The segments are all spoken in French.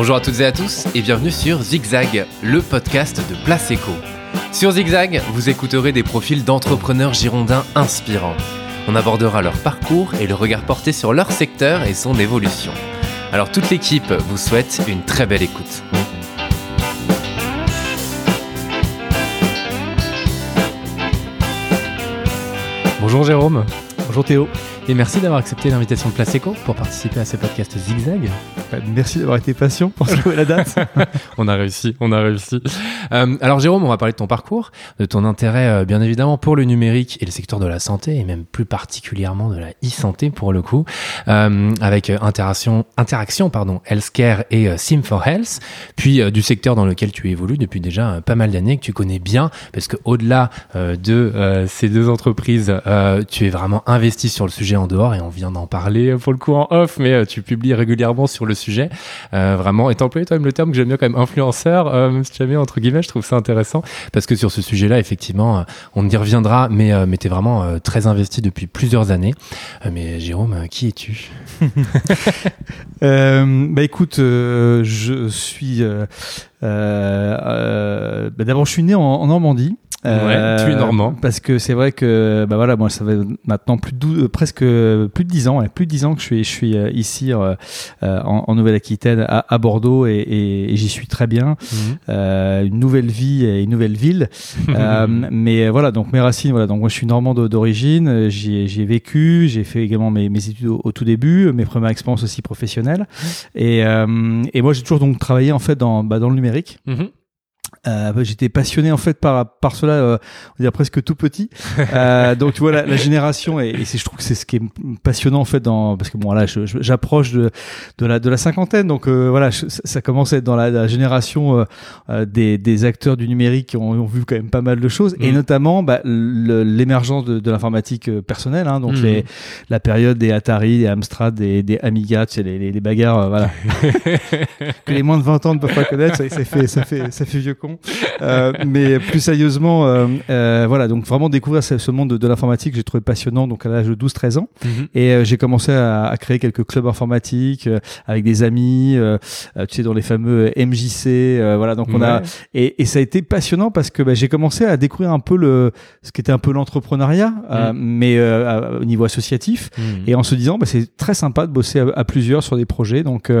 Bonjour à toutes et à tous et bienvenue sur Zigzag, le podcast de Place Eco. Sur Zigzag, vous écouterez des profils d'entrepreneurs girondins inspirants. On abordera leur parcours et le regard porté sur leur secteur et son évolution. Alors toute l'équipe vous souhaite une très belle écoute. Bonjour Jérôme. Bonjour Théo. Et merci d'avoir accepté l'invitation de Place Eco pour participer à ce podcast Zigzag. Merci d'avoir été patient pour trouver la date. on a réussi, on a réussi. Euh, alors Jérôme, on va parler de ton parcours, de ton intérêt euh, bien évidemment pour le numérique et le secteur de la santé, et même plus particulièrement de la e-santé pour le coup, euh, avec interaction, interaction pardon, healthcare et Sim for Health, puis du secteur dans lequel tu évolues depuis déjà pas mal d'années, que tu connais bien, parce que au-delà de ces deux entreprises, tu es vraiment investi sur le sujet en dehors et on vient d'en parler pour le coup en off, mais euh, tu publies régulièrement sur le sujet. Euh, vraiment, et employé toi-même le terme que j'aime bien quand même influenceur, euh, si jamais entre guillemets, je trouve ça intéressant parce que sur ce sujet-là, effectivement, on y reviendra, mais, mais tu es vraiment très investi depuis plusieurs années. mais Jérôme, qui es-tu? Bah écoute, je suis. bah D'abord, je suis né en Normandie. Euh, tu es normand. Parce que c'est vrai que bah voilà, moi ça fait maintenant plus de euh, presque plus de 10 ans, plus de 10 ans que je suis je suis euh, ici en, en Nouvelle-Aquitaine à, Bordeaux et, et, j'y suis très bien. Mhm. une nouvelle vie et une nouvelle ville. mais voilà, donc mes racines voilà, donc moi je suis normand d'origine, j'y ai vécu, j'ai fait également mes, mes études au, tout début, mes premières expériences aussi professionnelles et, et moi j'ai toujours donc travaillé en fait dans bah, dans le numérique. Mhm. Euh, J'étais passionné en fait par par cela, euh, on dirait presque tout petit. Euh, donc tu vois la, la génération et, et je trouve que c'est ce qui est passionnant en fait dans parce que bon là j'approche de de la de la cinquantaine donc euh, voilà ça commence à être dans la, la génération euh, des, des acteurs du numérique qui ont, ont, vu quand même pas mal de choses et mmh. notamment bah, l'émergence de, de l'informatique personnelle hein, donc mmh. les, la période des Atari, des Amstrad, des, des Amiga, tu sais, les, les, les bagarres voilà que les moins de 20 ans ne peuvent pas connaître ça, ça fait ça fait ça fait vieux con euh, mais plus sérieusement, euh, euh, voilà, donc vraiment découvrir ce, monde de, l'informatique, j'ai trouvé passionnant. Donc à l'âge de 12-13 ans, mhm. et j'ai commencé à, créer quelques clubs informatiques avec des amis, tu sais, dans les fameux MJC, voilà. Donc on a et, ça a été passionnant parce que bah, j'ai commencé à découvrir un peu le ce qui était un peu l'entrepreneuriat, mhm. mais au niveau associatif, mhm. et en se disant, bah, c'est très sympa de bosser à, plusieurs sur des projets. Donc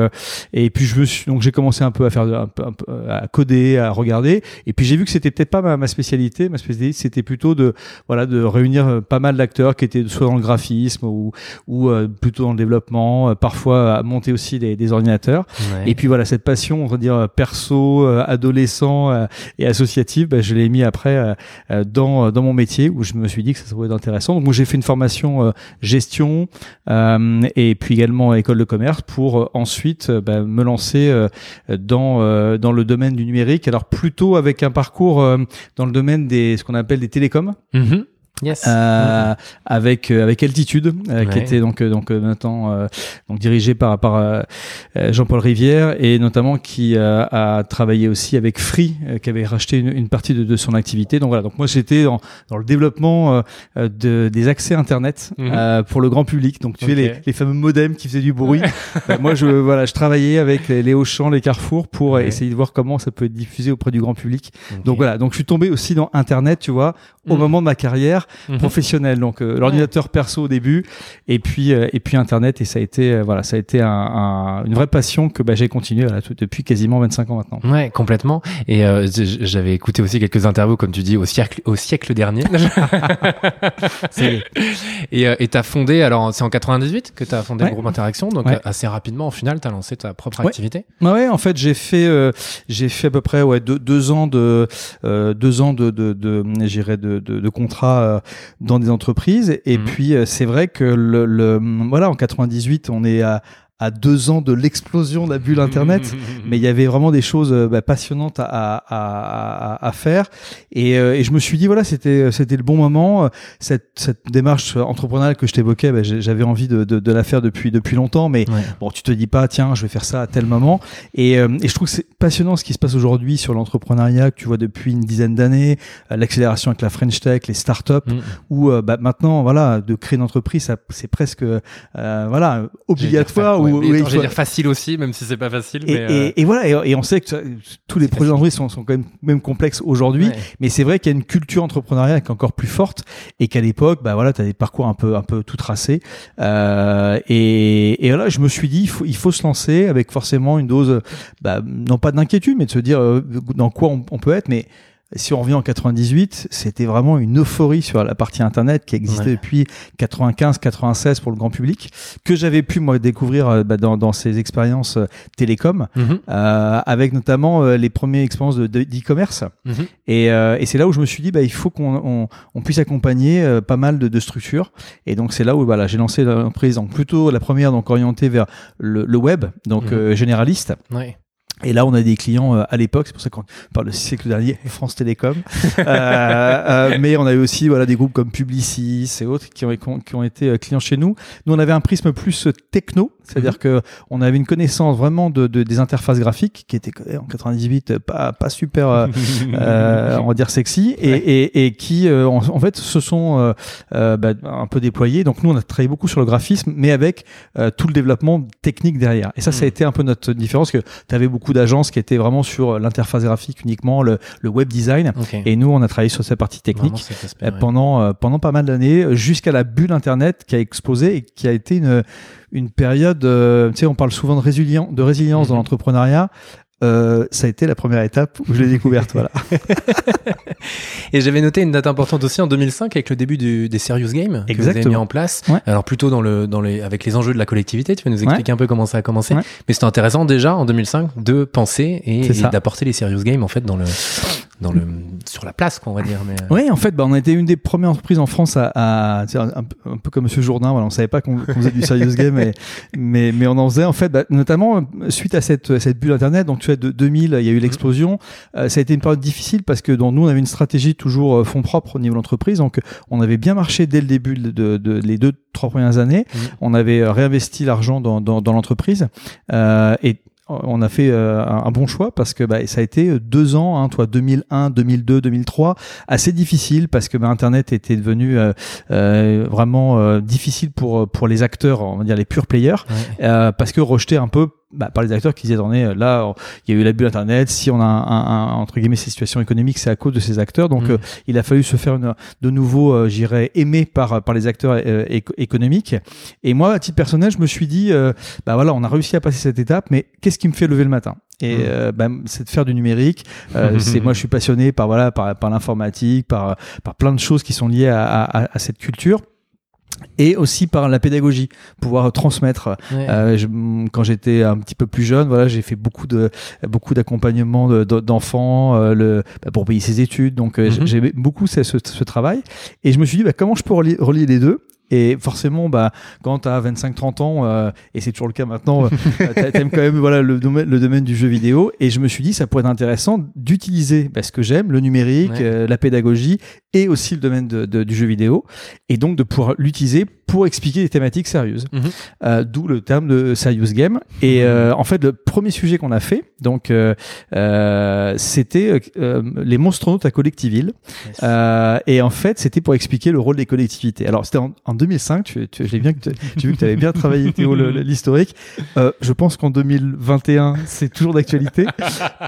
et puis je me suis donc j'ai commencé un peu à faire un peu, à coder, à regarder et puis j'ai vu que c'était peut-être pas ma, spécialité. Ma spécialité, c'était plutôt de voilà de réunir euh, pas mal d'acteurs qui étaient soit dans le graphisme ou ou euh, plutôt dans le développement, euh, parfois à monter aussi des, des ordinateurs. Et puis voilà cette passion, on va dire perso, adolescent et associative, bah, je l'ai mis après dans dans mon métier où je me suis dit que ça serait intéressant. Donc moi j'ai fait une formation gestion et puis également école de commerce pour ensuite bah, me lancer dans dans le domaine du numérique. Alors plutôt avec un parcours euh, dans le domaine des ce qu'on appelle des télécoms. Mm-hmm. Yes. Euh, avec euh, avec altitude euh, qui était donc euh, donc maintenant donc dirigé par par Jean-Paul Rivière et notamment qui a travaillé aussi avec Free qui avait racheté une, une partie de, de, son activité. Donc voilà. Donc moi j'étais dans, dans le développement de, des accès internet mhm. pour le grand public. Donc tu okay. les, les fameux modems qui faisaient du bruit. Moi je voilà je travaillais avec les, les Auchan les Carrefour pour essayer de voir comment ça peut être diffusé auprès du grand public. Donc voilà. Donc je suis tombé aussi dans internet tu vois au mhm. moment de ma carrière Mhm. professionnel. Donc euh, l'ordinateur perso au début, et puis euh, et puis Internet. Et ça a été euh, voilà, ça a été un, une vraie passion que bah, j'ai continué voilà, tout, depuis quasiment 25 ans maintenant. Ouais, complètement. Et j'avais écouté aussi quelques interviews, comme tu dis, au siècle au siècle dernier. et t'as fondé alors c'est en 98 que t'as fondé le groupe Interaction, donc assez rapidement au final t'as lancé ta propre activité. Ouais, en fait j'ai fait j'ai fait à peu près ouais deux, deux ans de deux ans de, de, de, de, de contrat dans des entreprises. Et mmh. puis, euh, c'est vrai que le, le, voilà, en 98, on est à, à deux ans de l'explosion de la bulle Internet, mais il y avait vraiment des choses euh, bah, passionnantes à, à, à, à faire. Et, euh, et, je me suis dit voilà, c'était c'était le bon moment. Cette, cette démarche entrepreneuriale que je t'évoquais, bah, j'avais envie de, de, de, la faire depuis depuis longtemps, mais bon, tu te dis pas tiens, je vais faire ça à tel moment. Et, euh, et je trouve que c'est passionnant ce qui se passe aujourd'hui sur l'entrepreneuriat que tu vois depuis une dizaine d'années, l'accélération avec la French Tech, les startups, mm. où bah, maintenant voilà, de créer une entreprise, c'est presque voilà obligatoire ouais, dire facile aussi, même si c'est pas facile. Et, mais et, voilà, et, on sait que tous les projets Android sont, sont, quand même, même complexes aujourd'hui, mais c'est vrai qu'il y a une culture entrepreneuriale qui est encore plus forte et qu'à l'époque, bah voilà, tu as des parcours un peu, un peu tout tracés. Euh, et, et voilà, je me suis dit, il faut, il faut se lancer avec forcément une dose, bah, non pas d'inquiétude, mais de se dire euh, dans quoi on, on peut être, mais si on revient en 98, c'était vraiment une euphorie sur la partie internet qui existait depuis 95, 96 pour le grand public, que j'avais pu moi découvrir euh, bah, dans, dans, ces expériences euh, télécom, mhm. euh, avec notamment euh, les premières expériences d'e-commerce. De, mhm. Et, et c'est là où je me suis dit, bah, il faut qu'on on, on puisse accompagner pas mal de, de, structures. Et donc c'est là où voilà, j'ai lancé l'entreprise, donc plutôt la première donc orientée vers le, le web, donc mhm. généraliste. Ouais. Et là, on a des clients euh, à l'époque, c'est pour ça qu'on parle de siècle dernier, France Télécom. euh, euh, mais on a eu aussi voilà, des groupes comme Publicis et autres qui ont, qui ont été euh, clients chez nous. Nous, on avait un prisme plus techno, c'est-à-dire mhm. que on avait une connaissance vraiment de, de, des interfaces graphiques qui étaient en 98 pas, pas super, euh, on va dire sexy, et, et, et qui en, en, fait se sont bah, un peu déployés. Donc nous, on a travaillé beaucoup sur le graphisme, mais avec tout le développement technique derrière. Et ça, ça a mhm. été un peu notre différence, que tu avais beaucoup d'agences qui étaient vraiment sur l'interface graphique uniquement, le, le web design. Et nous, on a travaillé sur cette partie technique euh, pendant, euh, pendant pas mal d'années, jusqu'à la bulle Internet qui a explosé et qui a été une, une période, euh, tu sais, on parle souvent de, résilience, de résilience dans mhm. l'entrepreneuriat. Euh, ça a été la première étape où je l'ai découverte. voilà. et j'avais noté une date importante aussi en 2005 avec le début du, des Serious Games que vous avez mis en place. Alors plutôt dans le, dans les, avec les enjeux de la collectivité. Tu vas nous expliquer un peu comment ça a commencé. Mais c'était intéressant déjà en 2005 de penser et, et d'apporter les Serious Games en fait dans le dans le sur la place quoi on va dire mais euh. oui en fait bah, on a été une des premières entreprises en France à, à un, un, peu comme Monsieur Jourdain voilà on savait pas qu'on faisait du serious game mais, mais mais on en faisait en fait bah, notamment suite à cette cette bulle internet donc tu sais de 2000 il y a eu l'explosion euh, ça a été une période difficile parce que dans nous on avait une stratégie toujours euh, fonds propres au niveau de l'entreprise donc on avait bien marché dès le début de, de, les deux trois premières années mmh. on avait réinvesti l'argent dans, dans, dans l'entreprise euh, et on a fait euh, un, bon choix parce que bah, ça a été deux ans, hein, toi 2001, 2002, 2003, assez difficile parce que bah, Internet était devenu euh, euh, vraiment difficile pour pour les acteurs, on va dire les pure players, parce que rejeter un peu bah, par les acteurs qui disaient attendez là il y a eu la bulle internet si on a un, un, entre guillemets ces situations économiques c'est à cause de ces acteurs. Donc mm. euh, il a fallu se faire une, de nouveau euh, j'irais aimé par par les acteurs euh, économiques. Et moi à titre personnel je me suis dit euh, bah voilà on a réussi à passer cette étape mais qu'est-ce qui me fait lever le matin? Et mm. bah, c'est de faire du numérique. C'est moi je suis passionné par voilà par, par l'informatique par par plein de choses qui sont liées à, à, à cette culture et aussi par la pédagogie, pouvoir transmettre. Euh, quand j'étais un petit peu plus jeune, voilà, j'ai fait beaucoup de beaucoup d'accompagnement d'enfants euh, le bah, pour payer ses études. Donc mm-hmm. j'aimais beaucoup ce, ce, ce, travail. Et je me suis dit bah, comment je peux relier, relier les deux? Et forcément, bah, quand tu as 25-30 ans, euh, et c'est toujours le cas maintenant, euh, t'aimes quand même voilà, le, domaine, le domaine du jeu vidéo. Et je me suis dit, ça pourrait être intéressant d'utiliser bah, ce que j'aime, le numérique, euh, la pédagogie, et aussi le domaine de, de, du jeu vidéo. Et donc de pouvoir l'utiliser pour expliquer des thématiques sérieuses. Mhm. euh, D'où le terme de serious game. Et euh, en fait, le premier sujet qu'on a fait, donc, c'était les monstronautes à Collectiville. et en fait, c'était pour expliquer le rôle des collectivités. Alors, c'était en, en 2005, tu, tu, j'ai bien que j'ai vu que tu avais bien travaillé Théo l'historique. Euh, je pense qu'en 2021, c'est toujours d'actualité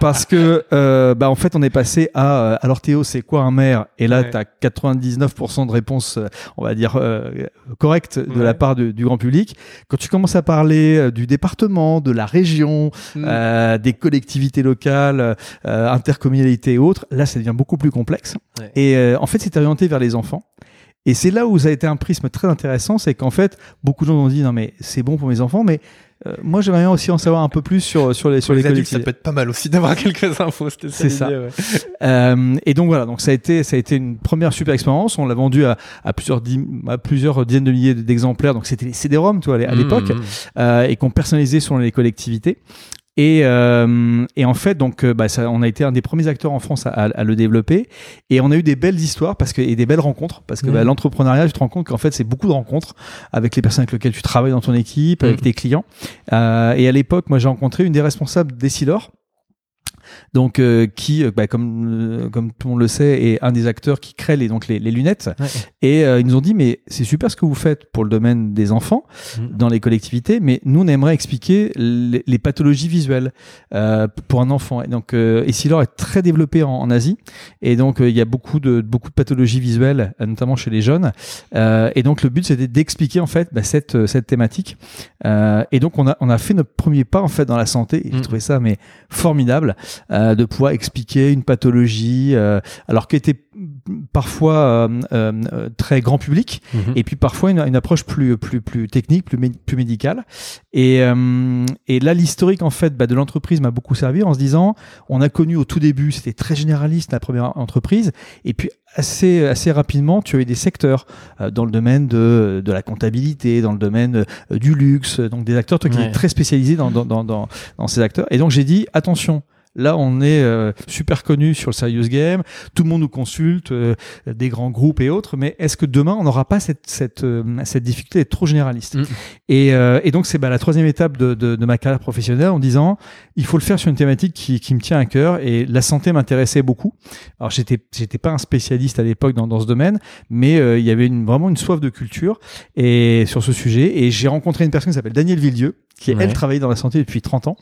parce que euh, bah en fait, on est passé à euh, alors Théo, c'est quoi un maire? Et là, tu as 99% de réponses, euh, on va dire euh, correctes de la part de, du grand public. Quand tu commences à parler du département, de la région, mm. des collectivités locales, intercommunalités et autres, là, ça devient beaucoup plus complexe. Et en fait, c'est orienté vers les enfants. Et c'est là où ça a été un prisme très intéressant, c'est qu'en fait, beaucoup de gens ont dit non mais c'est bon pour mes enfants, mais euh, moi j'aimerais bien aussi en savoir un peu plus sur sur les sur les, adultes. Ça peut être pas mal aussi d'avoir quelques infos. C'est ça. Ouais. Euh, et donc voilà, donc ça a été ça a été une première super expérience. On l'a vendu à, à plusieurs à plusieurs dizaines de milliers d'exemplaires. Donc c'était les CD-ROM, tu vois, à l'époque, mmh, mmh. euh, et qu'on personnalisait selon les collectivités. Et, euh, et, en fait, donc, euh, bah, ça, on a été un des premiers acteurs en France à, à, le développer. Et on a eu des belles histoires parce que, et des belles rencontres. Parce que bah, l'entrepreneuriat, tu te rends compte qu'en fait, c'est beaucoup de rencontres avec les personnes avec lesquelles tu travailles dans ton équipe, avec mmh. tes clients. Euh, et à l'époque, moi, j'ai rencontré une des responsables d'Essilor donc qui, bah, comme comme tout le monde le sait, est un des acteurs qui crée les donc les, les lunettes. Et ils nous ont dit mais c'est super ce que vous faites pour le domaine des enfants mmh. dans les collectivités, mais nous on aimerait expliquer les, les pathologies visuelles pour un enfant. Et donc Essilor est très développé en, en Asie, et donc il y a beaucoup de beaucoup de pathologies visuelles, notamment chez les jeunes. et donc le but c'était d'expliquer en fait bah, cette cette thématique. Euh, et donc on a on a fait notre premier pas en fait dans la santé. Et j'ai mm. trouvé ça mais formidable euh, de pouvoir expliquer une pathologie, euh, alors qui était parfois très grand public, mm-hmm. et puis parfois une, une, approche plus plus plus technique, plus plus médicale. Et et là l'historique en fait bah, de l'entreprise m'a beaucoup servi en se disant on a connu au tout début c'était très généraliste la première entreprise, et puis assez assez rapidement tu avais des secteurs dans le domaine de de la comptabilité, dans le domaine du luxe, donc des acteurs toi, qui est très spécialisé dans, dans, dans, dans, ces acteurs. Et donc j'ai dit attention, Là, on est euh, super connu sur le serious game. Tout le monde nous consulte, euh, des grands groupes et autres. Mais est-ce que demain, on n'aura pas cette cette euh, cette difficulté d'être trop généraliste mm. et, et donc c'est bah, la troisième étape de, de, de, ma carrière professionnelle en disant il faut le faire sur une thématique qui, qui me tient à cœur. Et la santé m'intéressait beaucoup. Alors j'étais j'étais pas un spécialiste à l'époque dans, dans ce domaine, mais il y avait une, vraiment une soif de culture et sur ce sujet. Et j'ai rencontré une personne qui s'appelle Daniel Villieu qui elle travaillait dans la santé depuis 30 ans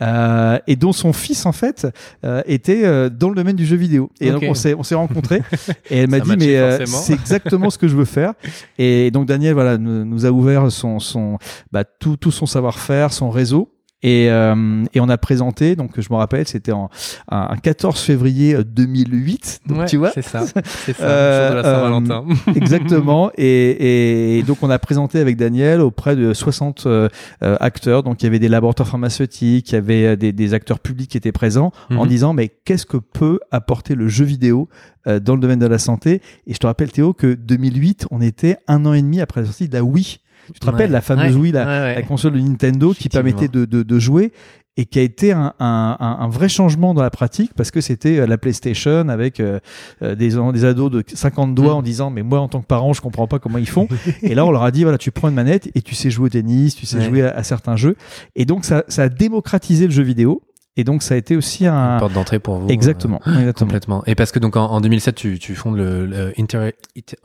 euh, et dont son fils en fait euh, était euh, dans le domaine du jeu vidéo. Et donc on s'est on s'est rencontrés. Et elle m'a dit mais euh, c'est exactement ce que je veux faire. Et donc Daniel voilà nous, nous a ouvert son son bah, tout tout son savoir-faire son réseau et, euh, et on a présenté, donc je me rappelle, c'était en un 14 février 2008, donc ouais, tu vois. C'est ça, c'est ça, euh, de la Saint-Valentin. Euh, exactement. Et, et, donc on a présenté avec Daniel auprès de 60 euh, acteurs. Donc il y avait des laboratoires pharmaceutiques, il y avait des, des acteurs publics qui étaient présents, en mhm. disant mais qu'est-ce que peut apporter le jeu vidéo dans le domaine de la santé? Et je te rappelle Théo que 2008, on était un an et demi après la sortie de la Wii. Tu te rappelles la fameuse Wii, la, la, console de Nintendo qui permettait de, de, de, jouer et qui a été un, un, un, vrai changement dans la pratique parce que c'était euh, la PlayStation avec euh, euh, des, des ados de 50 doigts mm. en disant mais moi en tant que parent je comprends pas comment ils font. Et là on leur a dit voilà tu prends une manette et tu sais jouer au tennis tu sais jouer à, à, certains jeux. Et donc ça, ça a démocratisé le jeu vidéo et donc ça a été aussi un Une porte d'entrée pour vous. Exactement, euh, exactement. Complètement. Et parce que donc en, en 2007 tu, tu fondes le, le inter...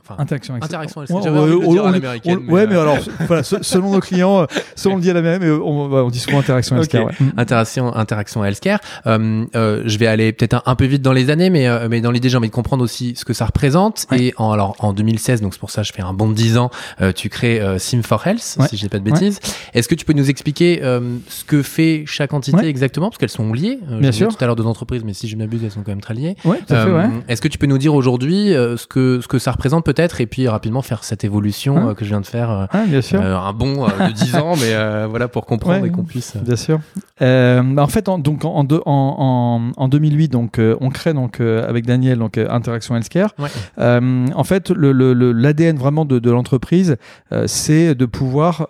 enfin, interaction. Interaction. Ouais, ouais, ouais, à l'américaine. Ouais, mais, euh, alors voilà, selon nos clients, euh, soit on le dit à la même, on, on dit souvent interaction healthcare. Okay. Ouais. Interaction, interaction healthcare. Euh, euh, je vais aller peut-être un, un, peu vite dans les années, mais euh, mais dans l'idée j'ai envie de comprendre aussi ce que ça représente. Et en, alors en 2016, donc c'est pour ça je fais un bond de 10 ans, tu crées Sim for Health, si je dis pas de bêtises. Est-ce que tu peux nous expliquer ce que fait chaque entité exactement, parce qu'elles sont liées. Bien sûr. tout à l'heure deux entreprises, mais si je m'abuse, elles sont quand même très liées. Ouais, tout à fait, ouais. Euh, est-ce que tu peux nous dire aujourd'hui euh, ce que ce que ça représente peut-être et puis rapidement faire cette évolution euh, que je viens de faire ah, bien sûr. un bon de 10 ans, mais voilà pour comprendre et qu'on puisse. Bien sûr. Bah, en fait, en, donc en, en, en, 2008, donc on crée donc avec Daniel donc Interaction Healthcare. en fait, le l'ADN le, vraiment de, de l'entreprise, c'est de pouvoir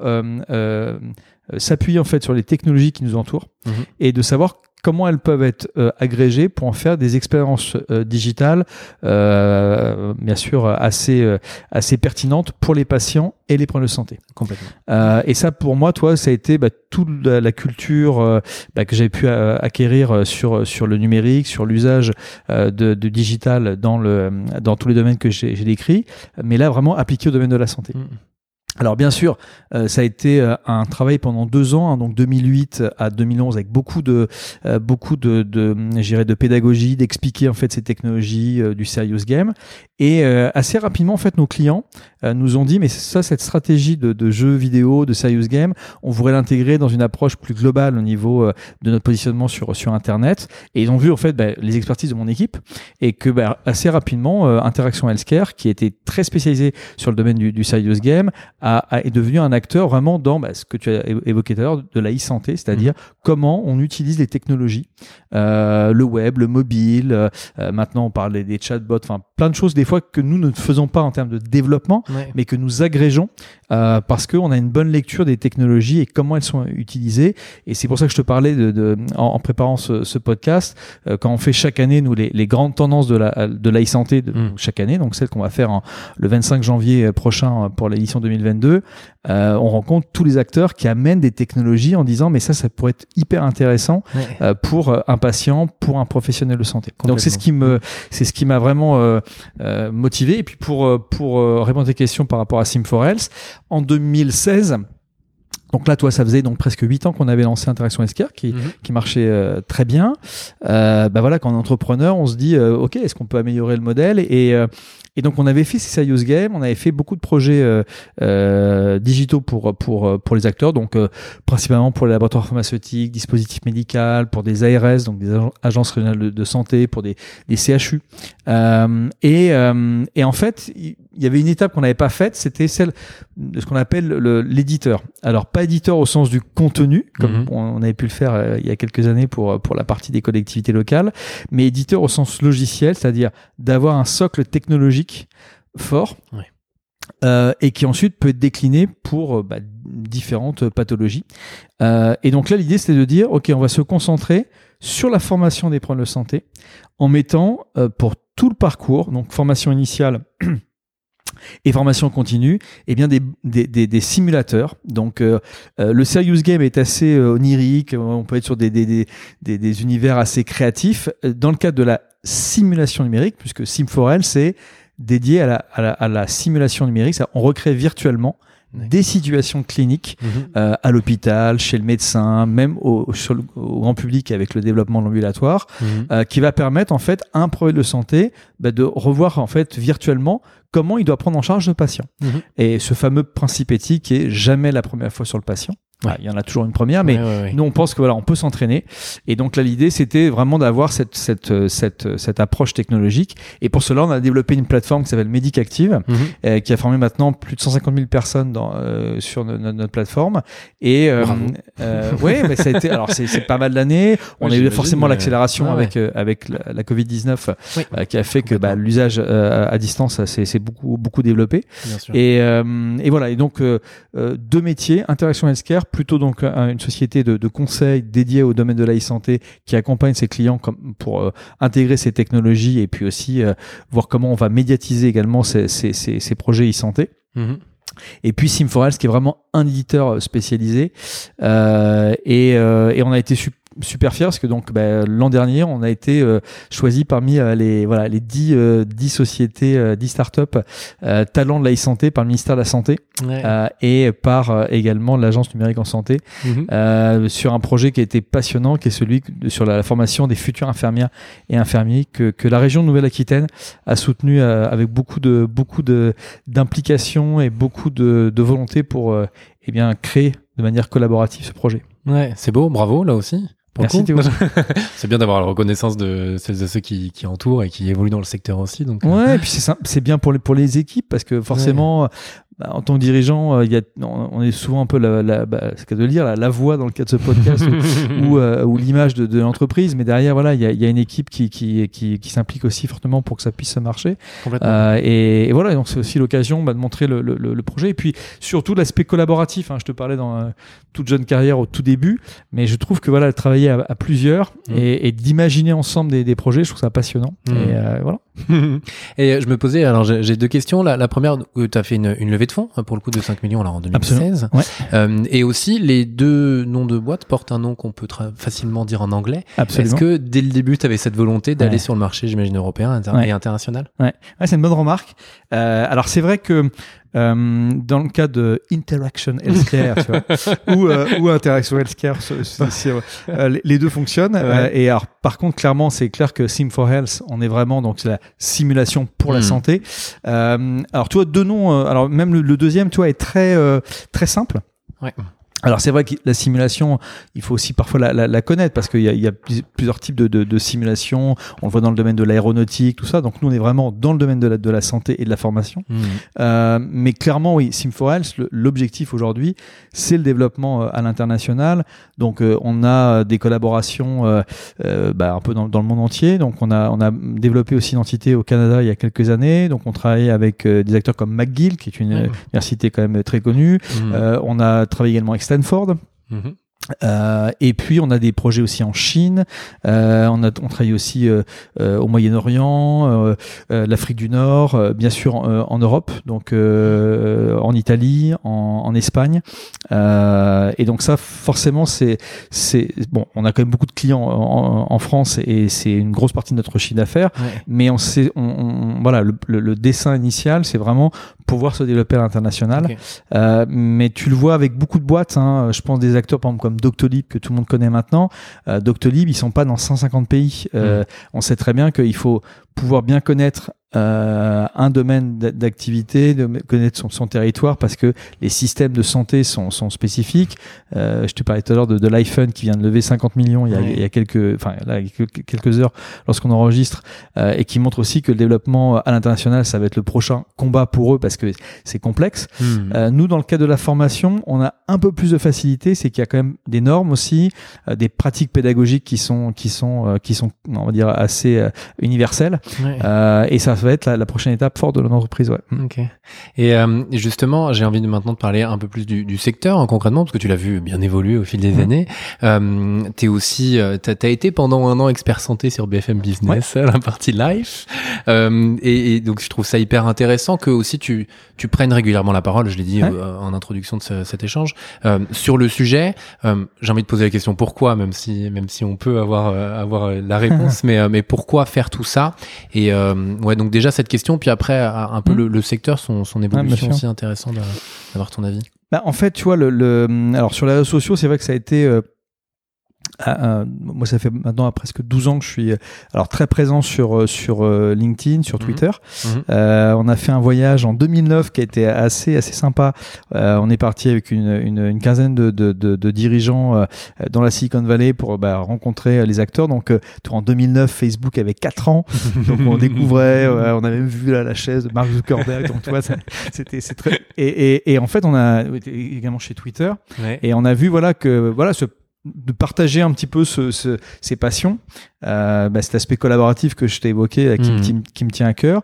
s'appuyer en fait sur les technologies qui nous entourent mmh. et de savoir comment elles peuvent être euh, agrégées pour en faire des expériences euh, digitales, euh, bien sûr assez euh, assez pertinentes pour les patients et les problèmes de santé. Complètement. Euh, et ça, pour moi, toi, ça a été bah, toute la, la culture bah, que j'ai pu acquérir sur sur le numérique, sur l'usage de, de, digital dans le dans tous les domaines que j'ai décrits, mais là vraiment appliqué au domaine de la santé. Mmh. Alors bien sûr, euh, ça a été euh, un travail pendant deux ans, hein, donc 2008 à 2011, avec beaucoup de euh, beaucoup de, de, de pédagogie, d'expliquer en fait ces technologies du serious game. Et assez rapidement, en fait, nos clients nous ont dit, mais ça, cette stratégie de, de jeu vidéo, de serious game, on voudrait l'intégrer dans une approche plus globale au niveau de notre positionnement sur sur Internet. Et ils ont vu en fait bah, les expertises de mon équipe et que bah, assez rapidement, Interaction Healthcare, qui était très spécialisé sur le domaine du, du serious game, est devenu un acteur vraiment dans bah, ce que tu as évoqué tout à l'heure de la e-santé, c'est-à-dire mmh. comment on utilise les technologies, euh, le web, le mobile, euh, euh, maintenant on parle des, chatbots, enfin plein de choses des fois que nous ne faisons pas en termes de développement, mais que nous agrégeons euh, parce qu'on a une bonne lecture des technologies et comment elles sont utilisées. Et c'est pour ça que je te parlais de, de en, préparant ce, ce podcast, euh, quand on fait chaque année nous les, les grandes tendances de la de la e-santé de mmh. chaque année, donc celle qu'on va faire en, le 25 janvier prochain pour l'édition 2020 2022, euh, on rencontre tous les acteurs qui amènent des technologies en disant mais ça, ça pourrait être hyper intéressant euh, pour euh, un patient, pour un professionnel de santé. Donc c'est ce qui me, c'est ce qui m'a vraiment euh, motivé. Et puis pour pour répondre à tes questions par rapport à Sim4Health, en 2016. Donc là, toi, ça faisait donc presque 8 ans qu'on avait lancé Interaction Healthcare qui, Mhm. qui marchait euh, très bien. Euh, bah voilà, quand on est entrepreneur, on se dit, euh, OK, est-ce qu'on peut améliorer le modèle? Et, et donc, on avait fait ces Serious Games, on avait fait beaucoup de projets euh, euh, digitaux pour, pour, pour les acteurs, donc euh, principalement pour les laboratoires pharmaceutiques, dispositifs médicaux, pour des ARS, donc des agen- agences régionales de, de santé, pour des, des CHU. Euh, et, euh, et en fait, il y avait une étape qu'on n'avait pas faite, c'était celle de ce qu'on appelle le- l'éditeur. Alors, pas éditeur au sens du contenu, comme Mhm. on avait pu le faire euh, il y a quelques années pour, pour la partie des collectivités locales, mais éditeur au sens logiciel, c'est-à-dire d'avoir un socle technologique fort. Euh, et qui ensuite peut être décliné pour euh, bah, différentes pathologies. Euh, et donc là, l'idée, c'était de dire, OK, on va se concentrer sur la formation des problèmes de santé en mettant euh, pour tout le parcours, donc formation initiale et formation continue, eh bien des, des, des, des simulateurs. Donc euh, le serious game est assez onirique, on peut être sur des, des, univers assez créatifs. Dans le cadre de la simulation numérique, puisque Sim4L, c'est dédié à la, à la, à la simulation numérique, ça, on recrée virtuellement des situations cliniques Mhm. euh, à l'hôpital, chez le médecin, même au, le- au grand public avec le développement de l'ambulatoire, Mhm. euh, qui va permettre en fait à un projet de santé bah, de revoir en fait virtuellement comment il doit prendre en charge le patient. Mhm. Et ce fameux principe éthique est jamais la première fois sur le patient. Ouais. Il y en a toujours une première, mais Ouais, ouais, ouais. nous, on pense que voilà, on peut s'entraîner. Et donc là, l'idée, c'était vraiment d'avoir cette, cette, euh, cette, euh, cette approche technologique. Et pour cela, on a développé une plateforme qui s'appelle Medic Active, Mhm. euh, qui a formé maintenant plus de 150 000 personnes dans, euh, sur no- no- notre plateforme. Et euh, ouais, mais ça a été. Alors c'est pas mal d'années. On a eu forcément l'accélération avec avec la, la Covid 19 Oui. qui a fait que bah, l'usage à distance s'est beaucoup beaucoup développé. Bien sûr. Et, et voilà. Et donc deux métiers, Interaction Healthcare, plutôt donc un- une société de, de conseil dédiée au domaine de la e-santé qui accompagne ses clients comme, pour euh, intégrer ces technologies et puis aussi euh, voir comment on va médiatiser également ces, ces, ces, ces projets e-santé. Mhm. Et puis Sim4Health qui est vraiment un éditeur euh, spécialisé. Euh, et, et on a été su- super fiers parce que donc bah, l'an dernier on a été euh, choisi parmi euh, les voilà les 10 euh, 10 sociétés euh, 10 startups euh, talents de la e-santé par le ministère de la santé Ouais. euh, et par également l'agence numérique en santé Mhm. euh, sur un projet qui a été passionnant qui est celui de- sur la formation des futures infirmières et infirmiers que, que la région de Nouvelle-Aquitaine a soutenu euh, avec beaucoup de beaucoup de d'implication et beaucoup de, de volonté pour euh, eh bien créer de manière collaborative ce projet. Ouais, c'est beau, bravo là aussi. Merci. Théo. c'est bien d'avoir la reconnaissance de celles et ceux qui, qui entourent et qui évoluent dans le secteur aussi. Donc, euh, Ouais, et puis c'est bien pour les pour les équipes parce que forcément, bah, en tant que dirigeant, euh, il y a, on est souvent un peu la, la bah, ce de dire la, la voix dans le cadre de ce podcast ou, ou, euh, ou l'image de, de l'entreprise, mais derrière voilà, il y a, y a une équipe qui qui qui, qui s'implique aussi fortement pour que ça puisse marcher. Euh, et, et voilà, donc c'est aussi l'occasion bah, de montrer le, le, le- projet et puis surtout l'aspect collaboratif. hein. je te parlais dans euh, toute jeune carrière au tout début, mais je trouve que voilà, travailler à, à plusieurs Mm. et, et d'imaginer ensemble des, des projets, je trouve ça passionnant. Mm. Et euh, voilà. Et je me posais, alors j'ai deux questions. La, la première, tu as fait une, une levée de fonds hein, pour le coup de 5 millions là, en 2016. Ouais. Euh, et aussi, les deux noms de boîtes portent un nom qu'on peut facilement dire en anglais. Est-ce que dès le début, tu avais cette volonté d'aller Ouais. sur le marché, j'imagine, européen inter- Ouais. et international? Ouais, ouais c'est une bonne remarque. Euh, alors c'est vrai que euh, dans le cas de Interaction Healthcare tu vois, ou, euh, ou Interaction Healthcare, c'est- c'est- c'est, euh, les- les deux fonctionnent. Euh, et alors par contre, clairement, c'est clair que Sim4Health, on est vraiment donc c'est la simulation pour la Mhm. santé. Euh, alors tu vois deux noms. euh, alors même le, le deuxième, tu vois, est très euh, très simple. Ouais. Alors c'est vrai que la simulation, il faut aussi parfois la, la, la connaître parce qu'il y a, il y a plus- plusieurs types de, de, de simulations. On le voit dans le domaine de l'aéronautique, tout ça. Donc nous, on est vraiment dans le domaine de la, de la santé et de la formation. Mhm. Euh, mais clairement, oui, Sim4Health, le- l'objectif aujourd'hui, c'est le développement euh, à l'international. Donc euh, on a des collaborations euh, bah, un peu dans, dans le monde entier. Donc on a, on a développé aussi une entité au Canada il y a quelques années. Donc on travaille avec des acteurs comme McGill, qui est une euh, université quand même très connue. Euh, on a travaillé également avec Stanford. Mhm. Euh, et puis on a des projets aussi en Chine, euh, on, a, on travaille aussi euh, euh au Moyen-Orient, euh, l'Afrique du Nord, bien sûr en, en Europe, donc en Italie, en, en Espagne. et donc ça forcément c'est c'est bon, on a quand même beaucoup de clients en, en France et c'est une grosse partie de notre chiffre d'affaires, ouais. mais on sait, on, on, voilà le, le, le, dessin initial c'est vraiment pouvoir se développer à l'international. Okay. mais tu le vois avec beaucoup de boîtes, hein, je pense des acteurs par exemple comme Doctolib que tout le monde connaît maintenant. Euh, Doctolib, ils sont pas dans 150 pays. Euh, mmh. On sait très bien qu'il faut pouvoir bien connaître euh, un domaine d'activité, de connaître son, son, territoire, parce que les systèmes de santé sont, sont spécifiques. Euh, je te parlais tout à l'heure de, de l'iPhone qui vient de lever 50 millions il y a, oui. il y a quelques, enfin là, quelques heures lorsqu'on enregistre, euh, et qui montre aussi que le développement à l'international, ça va être le prochain combat pour eux parce que c'est complexe. Mmh. nous, dans le cas de la formation, on a un peu plus de facilité, c'est qu'il y a quand même des normes aussi, euh, des pratiques pédagogiques qui sont qui sont qui sont on va dire assez universelles, ouais. et ça va être la, la, prochaine étape forte de l'entreprise. Ouais. Ok. Et euh, justement, j'ai envie de maintenant de parler un peu plus du, du secteur hein, concrètement, parce que tu l'as vu bien évoluer au fil des mmh. années. Euh, t'es aussi, euh, t'as as été pendant un an expert santé sur BFM Business, ouais. la partie life. Euh, et, et, donc je trouve ça hyper intéressant que aussi tu tu prennes régulièrement la parole. Je l'ai dit. Euh, en introduction de ce, cet échange euh, sur le sujet. j'ai envie de poser la question pourquoi, même si même si on peut avoir avoir la réponse, mais mais pourquoi faire tout ça? Et ouais, donc déjà cette question, puis après un peu mmh. le, le, secteur, son, son évolution ah, aussi intéressant d'avoir ton avis. Bah, en fait, tu vois, le, le, alors sur les réseaux sociaux, c'est vrai que ça a été euh, euh, moi, ça fait maintenant presque 12 ans que je suis alors très présent sur euh, sur euh, LinkedIn, sur Twitter. Mmh. Mmh. Euh, on a fait un voyage en 2009 qui a été assez assez sympa. Euh, on est parti avec une, une, une quinzaine de, de, de, de, dirigeants dans la Silicon Valley pour bah, rencontrer les acteurs. Donc, en 2009, Facebook avait 4 ans, donc on découvrait. on a même vu là, la chaise de Mark Zuckerberg. donc, tu vois, c'était c'est très et, et, et, en fait, on a également chez Twitter ouais. et on a vu voilà que voilà ce de partager un petit peu ce, ce, ces passions, euh, bah, cet aspect collaboratif que je t'ai évoqué, qui, mmh. qui, qui, me tient à cœur.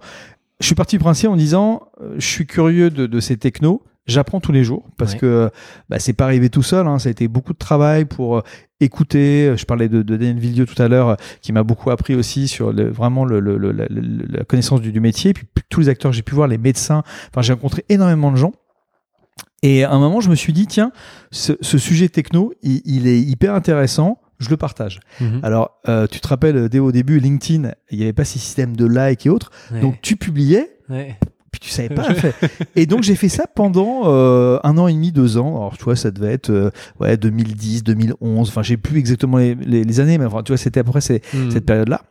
Je suis parti du principe en disant, euh, je suis curieux de, de ces technos, j'apprends tous les jours parce ouais. que bah, c'est pas arrivé tout seul, hein, ça a été beaucoup de travail pour euh, écouter. Je parlais de, de Daniel Villedieu tout à l'heure, euh, qui m'a beaucoup appris aussi sur le, vraiment le, le, la, la, connaissance du, du métier. Puis tous les acteurs que j'ai pu voir, les médecins, enfin j'ai rencontré énormément de gens. Et à un moment, je me suis dit, tiens, ce, ce sujet techno, il, il, est hyper intéressant. Je le partage. Mmh. Alors, euh, tu te rappelles, dès au début, LinkedIn, il n'y avait pas ces systèmes de like et autres. Ouais. Donc, tu publiais. Ouais. Puis tu savais pas. Et donc j'ai fait ça pendant euh, un an et demi, deux ans. Alors tu vois, ça devait être euh, ouais 2010, 2011. Enfin, j'ai plus exactement les, les, les, années, mais enfin, tu vois, c'était à peu près ces, mmh. cette période-là.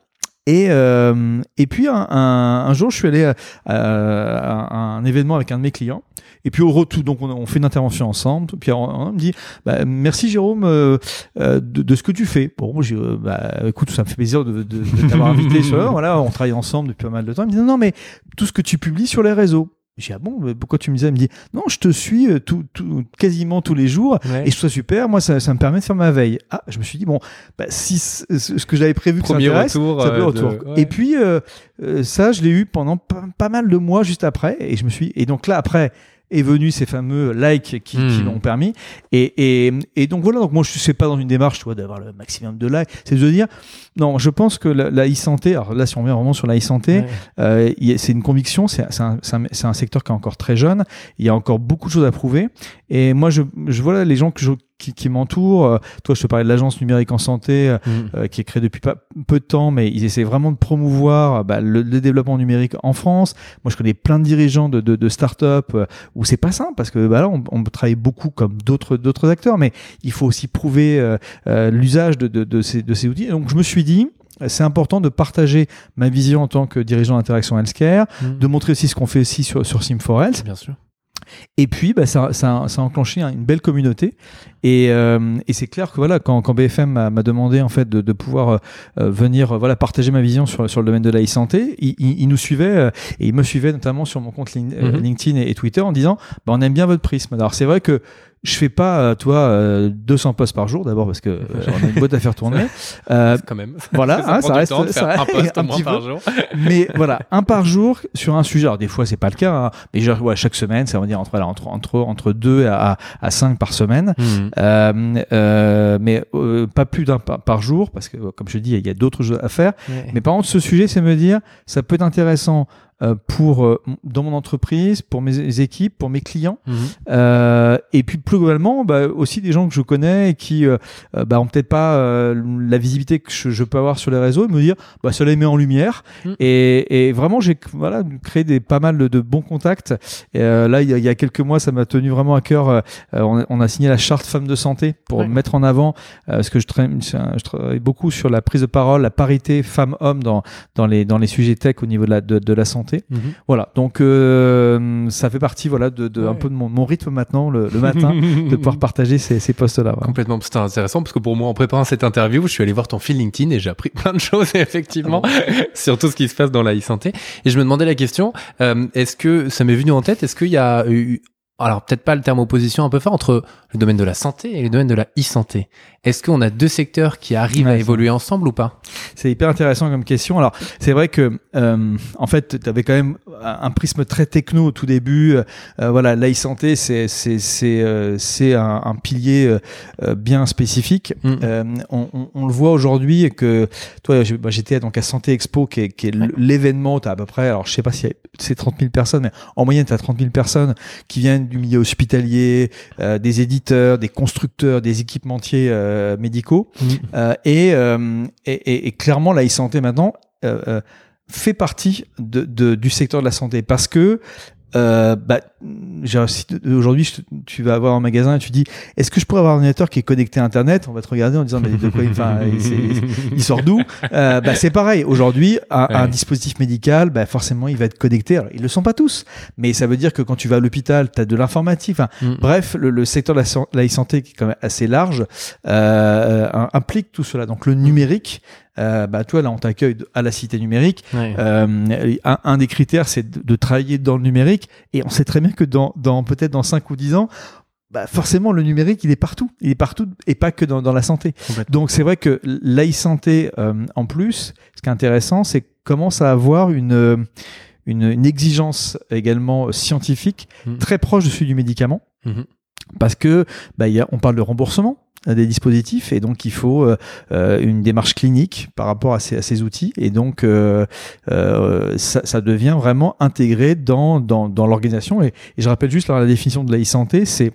Et, euh, et puis un, un, un, jour, je suis allé à, à, un événement avec un de mes clients. Et puis au retour, donc on, on fait une intervention ensemble. Puis on, on me dit, bah, merci Jérôme euh, euh de, de, ce que tu fais. Bon, moi, euh, bah, écoute, ça me fait plaisir de, de, de t'avoir invité sur. Voilà, on travaille ensemble depuis pas mal de temps. Il me dit non, non, mais tout ce que tu publies sur les réseaux. J'ai dit, ah bon, pourquoi tu me disais Il me dit, non, je te suis euh, tout, tout, quasiment tous les jours ouais. et je trouve super. Moi, ça, ça, me permet de faire ma veille. Ah, je me suis dit, bon, bah, si ce que j'avais prévu que Premier ça retour, ça peut retour. De... Ouais. Et puis, euh, ça, je l'ai eu pendant pas, pas, mal de mois juste après. Et je me suis, et donc là, après, est venu ces fameux likes qui, mmh. qui hmm. l'ont permis. Et, et, et, donc voilà, donc moi je ne suis pas dans une démarche tu vois, d'avoir le maximum de likes, c'est de dire, non, je pense que la, la e-santé, alors là si on revient vraiment sur la e-santé, ouais. euh, c'est une conviction, c'est un, un, un, secteur qui est encore très jeune, il y a encore beaucoup de choses à prouver. Et moi je, je vois les gens que je qui, qui m'entourent. Euh, toi, je te parlais de l'agence numérique en santé, euh, mmh. euh, qui est créée depuis pas, peu de temps, mais ils essaient vraiment de promouvoir bah, le, le, développement numérique en France. Moi, je connais plein de dirigeants de, de, de start-up où c'est pas simple parce que bah, là, on, on travaille beaucoup comme d'autres d'autres acteurs, mais il faut aussi prouver l'usage de, de, de, ces, de ces outils. Donc, je me suis dit, c'est important de partager ma vision en tant que dirigeant d'interaction healthcare, mmh. de montrer aussi ce qu'on fait aussi sur, sur Sim4Health. Bien sûr. Et puis, bah, ça, ça, ça, a enclenché une belle communauté. Et, euh, et c'est clair que voilà, quand, quand BFM m'a demandé en fait de, de pouvoir euh, venir voilà partager ma vision sur, sur le domaine de la e-santé, il, il, il, nous suivait euh, et il me suivait notamment sur mon compte mm -hmm. LinkedIn et, et, Twitter en disant, bah, on aime bien votre prisme. Alors c'est vrai que je fais pas, euh, toi, euh, 200 posts par jour d'abord parce que euh, on a une boîte à faire tourner. Euh, quand même. Voilà, ça, hein, ça reste, ça un post un petit par peu. jour. mais voilà, un par jour sur un sujet. Alors des fois c'est pas le cas, hein, mais genre, ouais, chaque semaine, ça veut dire entre entre entre entre deux à à cinq par semaine. Mmh. mais pas plus d'un par, jour, parce que comme je dis, il y a d'autres choses à faire. Mais par contre, ce sujet, c'est me dire, ça peut être intéressant euh, pour euh, dans mon entreprise, pour mes équipes, pour mes clients, mhm. euh, et puis plus globalement, bah, aussi des gens que je connais et qui bah, ont peut-être pas la visibilité que je, peux avoir sur les réseaux, et me dire, bah, ça les met en lumière. Mhm. Et, et, vraiment, j'ai voilà créé des pas mal de, bons contacts. Et, là, il y, a, quelques mois, ça m'a tenu vraiment à cœur. On, on, a signé la charte femmes de santé pour mettre en avant, parce que je, je, travaille beaucoup sur la prise de parole, la parité femmes-hommes dans dans les dans les sujets tech au niveau de la de, de la santé. Mhm. Voilà, donc euh, ça fait partie voilà de, un peu de mon, rythme maintenant le, matin de pouvoir partager ces, ces postes-là. Complètement, c'était intéressant parce que pour moi en préparant cette interview, je suis allé voir ton fil LinkedIn et j'ai appris plein de choses effectivement ah sur tout ce qui se passe dans la e-santé. Et je me demandais la question, euh, est-ce que ça m'est venu en tête, est-ce qu'il y a eu alors peut-être pas le terme opposition un peu fort entre le domaine de la santé et le domaine de la e-santé. Est-ce qu'on a deux secteurs qui arrivent à évoluer ensemble ou pas? C'est hyper intéressant comme question. Alors c'est vrai que euh, en fait tu avais quand même un prisme très techno au tout début. Euh, voilà, la e-santé c'est c'est c'est euh, c'est un, un, pilier bien spécifique. Mm. On, on, on, le voit aujourd'hui que toi j'étais donc à Santé Expo qui est, qui est l'événement. Tu as à peu près alors je sais pas si c'est 30 000 personnes, mais en moyenne tu as 30 000 personnes qui viennent du milieu hospitalier, euh, des éditeurs, des constructeurs, des équipementiers euh, médicaux. Mmh. Euh, et, et, et, clairement, la e-santé maintenant fait partie de, de, du secteur de la santé parce que euh, bah, aujourd'hui, tu vas avoir un magasin et tu dis, est-ce que je pourrais avoir un ordinateur qui est connecté à Internet? On va te regarder en disant, mais de quoi enfin, il, sort d'où? Euh, bah, C'est pareil. Aujourd'hui, un, dispositif médical, bah, forcément, il va être connecté. Alors, ils le sont pas tous, mais ça veut dire que quand tu vas à l'hôpital, tu as de l'informatique. Enfin, mm. Bref, le, secteur de la, santé qui est quand même assez large euh, implique tout cela. Donc, le numérique, euh, bah toi là on t'accueille à la cité numérique. Euh, un, des critères c'est de, travailler dans le numérique et on sait très bien que dans, dans peut-être dans 5 ou 10 ans bah forcément le numérique il est partout, il est partout et pas que dans, dans la santé. Donc c'est vrai que l'e-santé euh, en plus, ce qui est intéressant, c'est commence à avoir une, une, une exigence également scientifique mmh. très proche de celui du médicament. Mmh. Parce que bah, y a, on parle de remboursement, des dispositifs et donc il faut euh, euh, une démarche clinique par rapport à ces, à ces outils et donc euh, euh ça, ça, devient vraiment intégré dans, dans, dans l'organisation et, et, je rappelle juste la définition de la e-santé c'est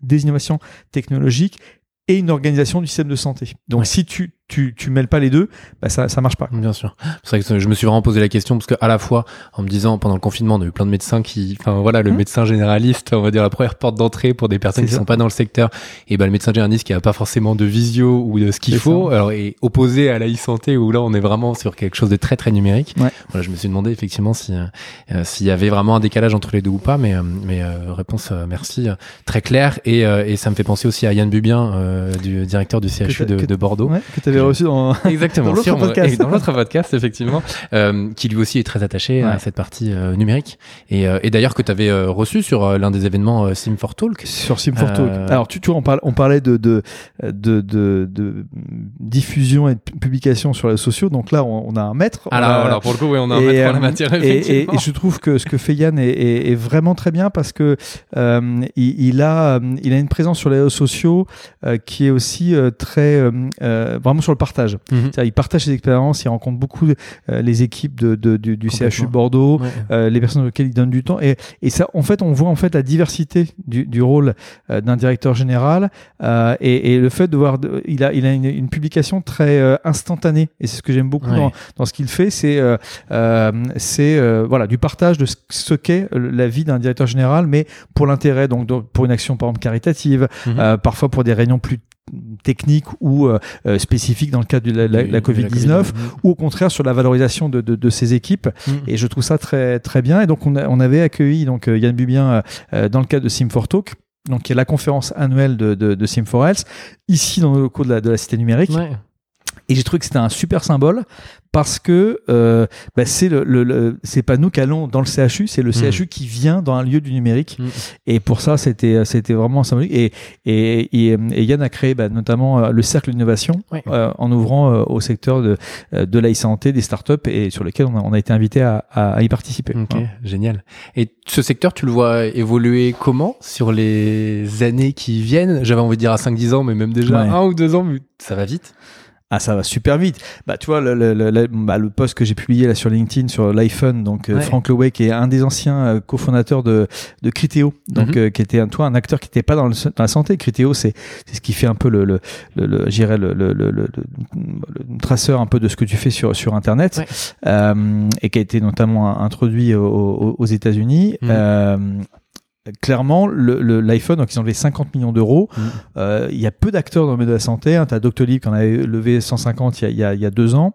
des innovations technologiques et une organisation du système de santé. Donc si tu tu, tu mêles pas les deux, bah ça, ça marche pas. Bien sûr. C'est vrai que je me suis vraiment posé la question parce que à la fois, en me disant pendant le confinement, on a eu plein de médecins qui, enfin voilà, le mmh. médecin généraliste, on va dire la première porte d'entrée pour des personnes qui sont pas dans le secteur, et ben le médecin généraliste qui a pas forcément de visio ou de ce qu'il faut, alors est opposé à la e-santé où là on est vraiment sur quelque chose de très très numérique. Ouais. Voilà, je me suis demandé effectivement si euh, s'il y avait vraiment un décalage entre les deux ou pas, mais euh, mais euh, réponse merci très claire et, et ça me fait penser aussi à Yann Bubien, du directeur du CHU de, de, Bordeaux. Ouais, reçu dans, Exactement, l'autre podcast. Dans l'autre podcast, effectivement, euh, qui lui aussi est très attaché à cette partie euh, numérique. Et, euh, et d'ailleurs que tu avais reçu sur l'un des événements Sim 4 Talk. Sur Sim 4 Talk. Alors tu, tu on, parle, on parlait de, de, de, de, de diffusion et de publication sur les sociaux. Donc là, on, on a un maître. Alors, a, alors pour le coup, oui, on a un maître en la matière. Et, et, je trouve que ce que fait Yann est, est, est vraiment très bien parce que il, il, a, il a une présence sur les réseaux sociaux qui est aussi très vraiment sur le partage. Mhm. Il partage ses expériences, il rencontre beaucoup euh, les équipes de, de, du, du CHU de Bordeaux, euh, les personnes auxquelles il donne du temps. Et, et ça, en fait, on voit en fait la diversité du, du rôle euh, d'un directeur général et, et, le fait de voir, il a, il a une, une publication très instantanée. Et c'est ce que j'aime beaucoup dans, dans, ce qu'il fait, c'est c'est voilà du partage de ce qu'est la vie d'un directeur général, mais pour l'intérêt, donc pour une action par exemple caritative, mhm. parfois pour des réunions plus technique ou euh, euh, spécifique dans le cadre de la, la, Covid-19 ou au contraire sur la valorisation de, de, de ces équipes. Mm. et je trouve ça très très bien. Et donc on, on avait accueilli donc euh, Yann Bubien dans le cadre de Sim4Talk donc qui est la conférence annuelle de, de, de Sim4Health ici dans le locaux de la, de la cité numérique Et j'ai trouvé que c'était un super symbole parce que euh, bah, c'est le, le, c'est pas nous qui allons dans le CHU, c'est le Mm. CHU qui vient dans un lieu du numérique. Mm. Et pour ça, c'était c'était vraiment symbolique. Et et, et, et Yann a créé bah, notamment euh, le cercle d'innovation euh, en ouvrant euh, au secteur de euh, de l'e-santé, des startups et sur lesquels on a, on a été invité à, à, à y participer. Ok, génial. Et ce secteur, tu le vois évoluer comment sur les années qui viennent? J'avais envie de dire à 5-10 ans, mais même déjà Ouais. un ou deux ans, mais ça va vite. Ah, ça va super vite. Bah, tu vois, le, le, le, le- bah, le post que j'ai publié là sur LinkedIn sur l'iPhone, donc euh, Ouais. Frank Lowe, qui est un des anciens euh, cofondateurs de, de Criteo, donc Mhm. euh, qui était un, toi, un acteur qui n'était pas dans, le, dans la santé. Criteo, c'est c'est ce qui fait un peu le, le, le, dirais le, le, le, le, le- le traceur un peu de ce que tu fais sur, sur Internet, Ouais. euh, et qui a été notamment introduit aux, aux, États-Unis. Mhm. Euh, Clairement, le- le- l'iPhone, donc ils ont levé 50 millions d'euros. Mhm. Euh, Il y a peu d'acteurs dans le milieu de la santé. Hein. Tu as Doctolib qui en avait levé 150 il y a, y a, y a deux ans.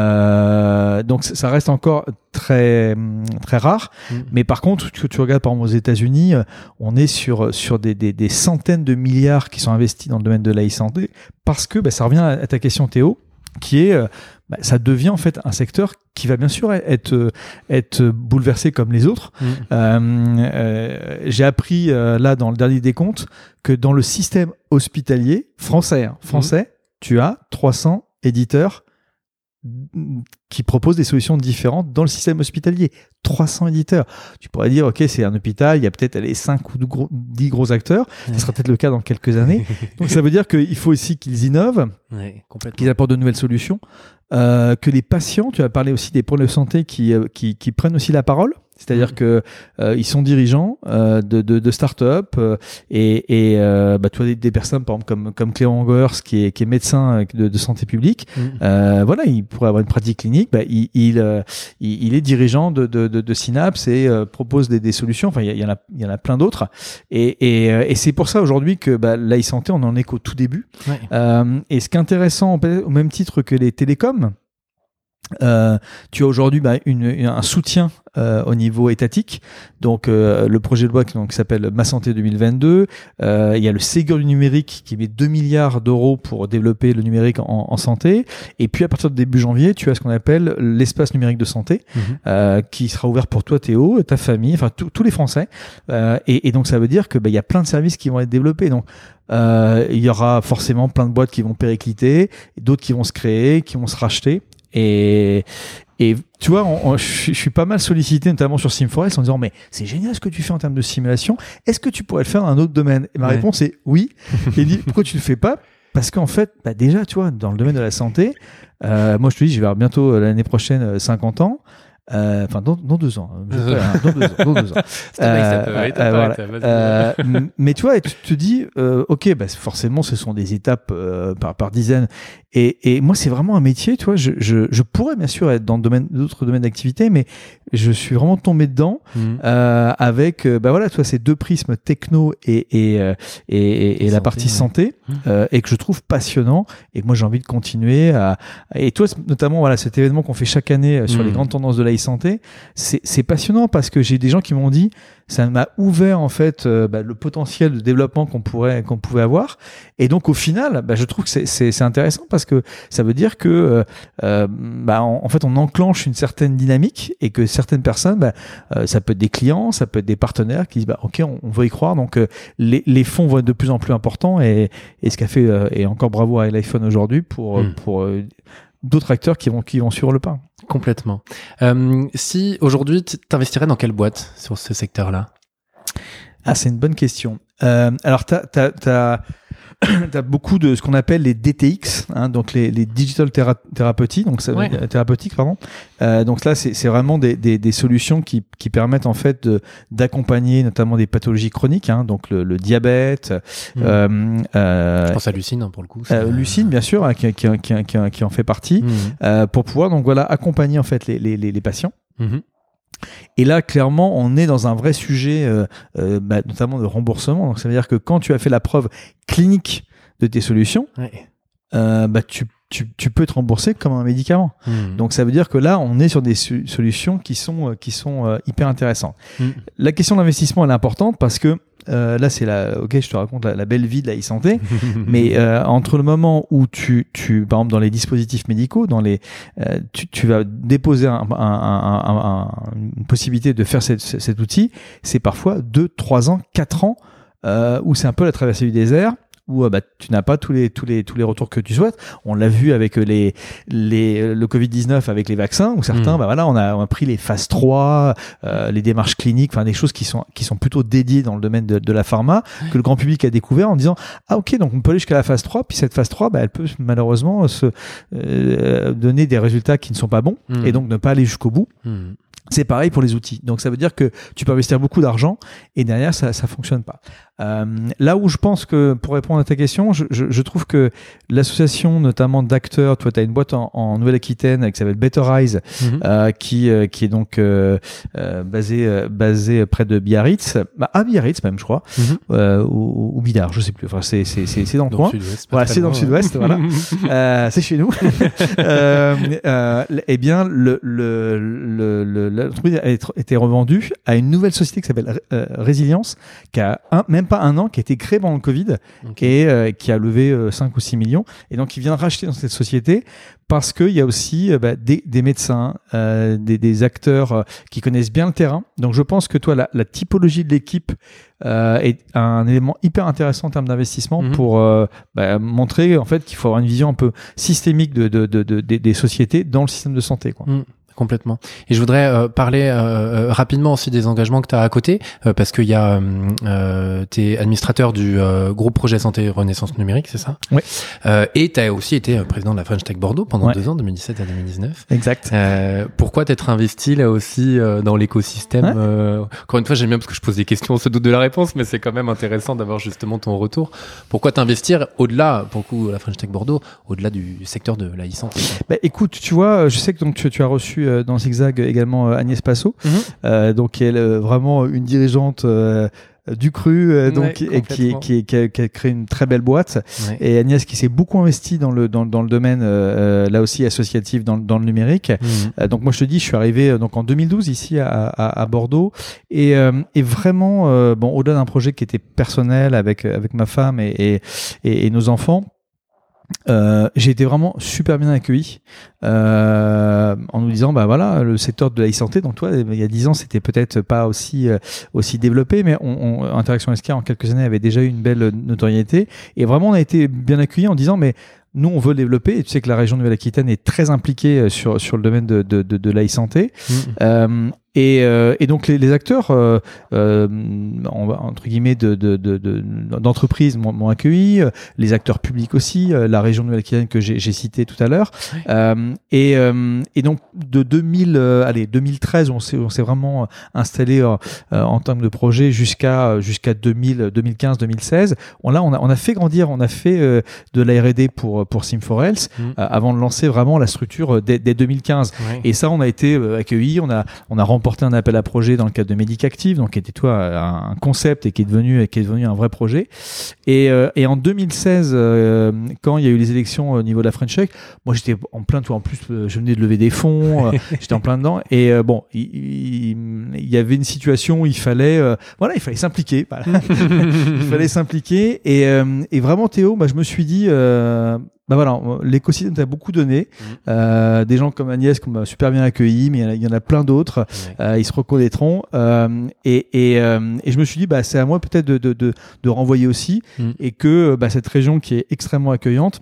Euh, donc ça reste encore très très rare. Mhm. Mais par contre, tu, tu regardes par exemple aux États-Unis, euh, on est sur sur des, des, des centaines de milliards qui sont investis dans le domaine de l'e-santé parce que bah, ça revient à, à ta question Théo, qui est euh, bah, ça devient en fait un secteur qui va bien sûr être euh, être bouleversé comme les autres. Mhm. Euh, euh, j'ai appris euh, là dans le dernier décompte que dans le système hospitalier français, hein, français, tu as 300 éditeurs mm, qui proposent des solutions différentes dans le système hospitalier. 300 éditeurs. Tu pourrais dire, ok, c'est un hôpital, il y a peut-être les 5 ou 10 gros acteurs. Ce sera peut-être le cas dans quelques années. Donc ça veut dire qu'il faut aussi qu'ils innovent, Ouais, qu'ils apportent de nouvelles solutions, euh, que les patients, tu as parlé aussi des problèmes de santé qui, euh, qui, qui prennent aussi la parole. C'est-à-dire Mhm. que euh, ils sont dirigeants euh, de, de, de start-up euh, et, et euh, bah, tu vois des, des personnes par exemple comme comme Clément Angers qui est qui est médecin de, de santé publique. Euh, voilà, il pourrait avoir une pratique clinique. Bah, il, il, euh, il, est dirigeant de, de, de, de Synapse et euh, propose des, des solutions. Enfin, il y, en a il y en a plein d'autres. Et, et, euh, et c'est pour ça aujourd'hui que bah, l'e-santé, on en est qu'au tout début. Ouais. Euh, et ce qui est intéressant, au même titre que les télécoms, euh, tu as aujourd'hui bah, une, une- un soutien euh, au niveau étatique. Donc euh, le projet de loi qui, donc, s'appelle Ma Santé 2022. Euh, il y a le Ségur du numérique qui met 2 milliards d'euros pour développer le numérique en, en santé. Et puis à partir de début janvier, tu as ce qu'on appelle l'espace numérique de santé euh, qui sera ouvert pour toi Théo, ta famille, enfin tous les Français. Euh, et, et donc ça veut dire que bah, il y a plein de services qui vont être développés. Donc euh, il y aura forcément plein de boîtes qui vont péricliter, d'autres qui vont se créer, qui vont se racheter. Et, et tu vois, je suis- pas mal sollicité, notamment sur SimForest, en disant mais c'est génial ce que tu fais en termes de simulation. Est-ce que tu pourrais le faire dans un autre domaine? Et ma Ouais. réponse est oui. Et il dit pourquoi tu le fais pas? Parce qu'en fait, bah déjà, tu vois, dans le domaine de la santé, euh, moi je te dis, je vais avoir bientôt euh, l'année prochaine euh, 50 ans. Euh, Enfin, dans, dans deux ans. hein, pas, hein, dans deux ans. Mais tu vois, tu te dis, euh, ok, bah, forcément, ce sont des étapes euh, par, par dizaines. Et, et moi, c'est vraiment un métier, tu vois. Je, je, je pourrais bien sûr être dans domaine- d'autres domaines d'activité, mais je suis vraiment tombé dedans euh, avec, bah voilà, tu vois, ces deux prismes techno et, et, et, et- la partie santé, Mhm. euh, et que je trouve passionnant, et que moi j'ai envie de continuer à. Et toi, notamment, voilà, cet événement qu'on fait chaque année sur les Mhm. grandes tendances de la e-santé, c'est c'est passionnant parce que j'ai des gens qui m'ont dit, ça m'a ouvert en fait euh, bah, le potentiel de développement qu'on pourrait qu'on pouvait avoir, et donc au final, bah, je trouve que c'est- intéressant parce que ça veut dire que euh, euh, bah, en, en fait on enclenche une certaine dynamique et que certaines personnes, euh, ça peut être des clients, ça peut être des partenaires qui disent bah ok on, on veut y croire donc les, les fonds vont être de plus en plus importants et, et ce qu'a fait et encore bravo à l'iPhone aujourd'hui pour Mm. pour d'autres acteurs qui vont qui vont suivre le pas. Complètement. Euh, si aujourd'hui, tu t'investirais dans quelle boîte sur ce secteur-là? Ah, c'est une bonne question. Euh, alors, tu as, beaucoup de ce qu'on appelle les DTX, hein, donc les, les Digital Thera- Therapeutic, donc ça, Ouais. thérapeutiques, pardon. Euh, donc là, c'est c'est vraiment des, des, des solutions qui, qui permettent en fait de- d'accompagner notamment des pathologies chroniques, hein, donc le, le diabète, Mhm. euh, euh, Je pense à Lucine hein, pour le coup. euh, Lucine, bien sûr, hein, qui, qui, qui, qui, qui en fait partie, Mhm. euh, pour pouvoir donc voilà accompagner en fait les, les, les, les patients. Mhm. Et là, clairement, on est dans un vrai sujet, euh, euh, bah, notamment de remboursement. Donc, ça veut dire que quand tu as fait la preuve clinique de tes solutions. Euh, bah, tu tu, tu, peux te rembourser comme un médicament. Hmm. Donc ça veut dire que là, on est sur des solutions qui sont, qui sont hyper intéressantes. Hmm. La question d'investissement, elle est importante parce que euh, là, c'est la, ok, je te raconte la, la belle vie de la e-santé, mais euh, entre le moment où tu, tu, par exemple, dans les dispositifs médicaux, dans les, euh, tu, tu, vas déposer un, un, un, une possibilité de faire cet, cet outil, c'est parfois 2, 3 ans, 4 ans, euh, où c'est un peu la traversée du désert où euh, bah, tu n'as pas tous les tous les tous les retours que tu souhaites. On l'a vu avec les les le Covid 19 avec les vaccins où certains Mm. bah voilà on a, on a pris les phases 3, euh, les démarches cliniques, enfin des choses qui sont qui sont plutôt dédiées dans le domaine de, de la pharma que le grand public a découvert en disant ah ok donc on peut aller jusqu'à la phase 3 puis cette phase 3 bah, elle peut malheureusement se euh, donner des résultats qui ne sont pas bons Mm. et donc ne pas aller jusqu'au bout. Hmm. C'est pareil pour les outils. Donc ça veut dire que tu peux investir beaucoup d'argent et derrière ça ça fonctionne pas. Euh, là où je pense que pour répondre à ta question, je, je, je trouve que l'association notamment d'acteurs, toi tu as une boîte en, en Nouvelle-Aquitaine qui s'appelle Better Eyes, Mhm. euh, qui euh, qui est donc euh, euh, basée euh, basée près de Biarritz, bah, à Biarritz même je crois, euh, ou, ou Bidart, je sais plus. Enfin c'est c'est c'est dans le Dans coin. le sud-ouest, pas Voilà, c'est dans le sud-ouest, voilà. Euh, c'est chez nous. euh, euh, eh bien, le, le, le, le- l'entreprise a été- été revendue à une nouvelle société qui s'appelle euh, Résilience, qui a un, même pas un an, qui a été créée pendant le Covid et euh, qui a levé euh, 5 ou 6 millions. Et donc, il vient de racheter dans cette société parce qu'il y a aussi euh, bah, des, des médecins, euh, des, des acteurs qui connaissent bien le terrain. Donc, je pense que toi, la, la typologie de l'équipe est un élément hyper intéressant en termes d'investissement Mhm. pour bah, montrer en fait qu'il faut avoir une vision un peu systémique de, de, de, de- des- des sociétés dans le système de santé. Quoi. Complètement. Et je voudrais euh, parler euh, euh, rapidement aussi des engagements que tu as à côté, euh, parce qu'il y a, euh, euh, t'es administrateur du euh, groupe Projet Santé Renaissance Numérique, c'est ça? Oui. Euh, et tu as aussi été président de la French Tech Bordeaux pendant Ouais. deux ans, 2017 à 2019. Exact. Euh, pourquoi t'être investi là aussi euh, dans l'écosystème euh, Encore une fois, j'aime bien parce que je pose des questions, on se doute de la réponse, mais c'est quand même intéressant d'avoir justement ton retour. Pourquoi t'investir au-delà, pour le coup, la French Tech Bordeaux, au-delà du secteur de la e-santé? Bah, écoute, tu vois, je sais que donc tu, tu as reçu euh, dans Zigzag également euh, Agnès Passot, Mhm. euh, donc elle est vraiment une dirigeante du cru, euh, donc Ouais, et qui, complètement. qui, qui, a, qui a créé une très belle boîte. Ouais. Et Agnès qui s'est beaucoup investie dans le dans, dans le domaine euh, là aussi associatif dans, le- dans le numérique. Mhm. Euh, donc moi je te dis, je suis arrivé donc en 2012 ici à, à, à Bordeaux et, et vraiment bon au-delà d'un projet qui était personnel avec avec ma femme et et, et, et nos enfants. Euh, j'ai été vraiment super bien accueilli euh, en nous disant bah voilà le secteur de la e-santé donc toi il y a 10 ans c'était peut-être pas aussi euh, aussi développé mais on, on, Interaction SK en quelques années avait déjà eu une belle notoriété et vraiment on a été bien accueillis en disant mais nous, on veut le développer. Et tu sais que la région Nouvelle-Aquitaine est très impliquée euh, sur, sur le domaine de, de, de, de l'e-santé. Mhm. Euh, et, euh, et donc les, les acteurs, euh, euh, entre guillemets, de, de, de, de- d'entreprises m'ont, accueilli, les acteurs publics aussi, la région de Nouvelle-Aquitaine que j'ai, j'ai cité tout à l'heure. Et, et donc de 2000, euh, allez, 2013, on s'est, vraiment installé euh, en termes de projet jusqu'à jusqu'à 2000, 2015, 2016. On, là, on a, on a fait grandir, on a fait euh, de la R&D pour pour Sim4Health Mhm. euh, avant de lancer vraiment la structure dès, dès 2015. Ouais. Et ça, on a été accueillis, on a, on a un appel à projet dans le cadre de Medicactive, donc qui était toi un, concept et qui est devenu, qui est devenu un vrai projet. Et, euh, et en 2016, euh, quand il y a eu les élections au niveau de la French Tech, moi j'étais en plein tout. En plus, euh, je venais de lever des fonds, euh, j'étais en plein dedans. Et euh, bon, il, il- il y avait une situation où il fallait, euh, voilà, il fallait s'impliquer. Voilà. il fallait s'impliquer. Et, euh, et vraiment, Théo, bah, je me suis dit, euh, bah voilà, l'écosystème t'a beaucoup donné. Mhm. Euh, des gens comme Agnès qui m'ont super bien accueilli, mais il y en a, il y en a plein d'autres. Euh, ils se reconnaîtront. Euh, et, et, euh, et je me suis dit, bah, c'est à moi peut-être de, de, de, de renvoyer aussi. Mm. Et que bah, cette région qui est extrêmement accueillante,